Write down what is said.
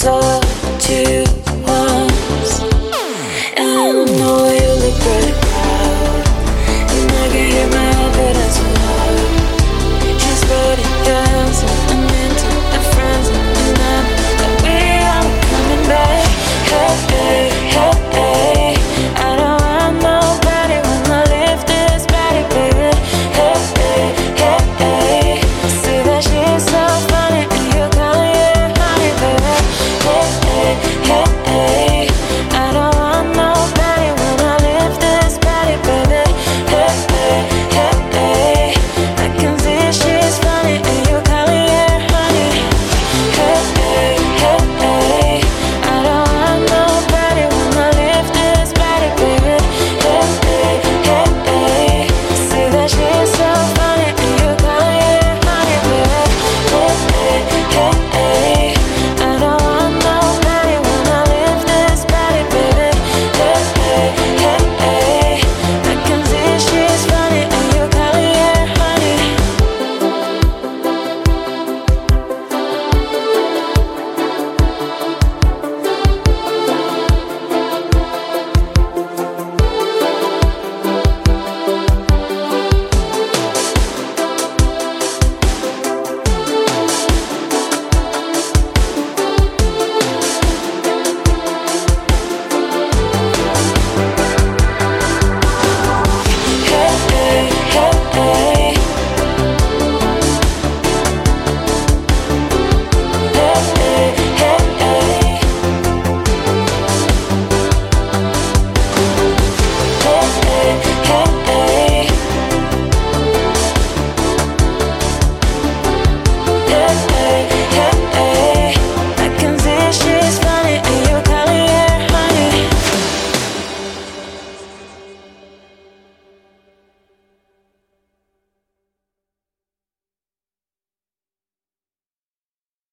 talk to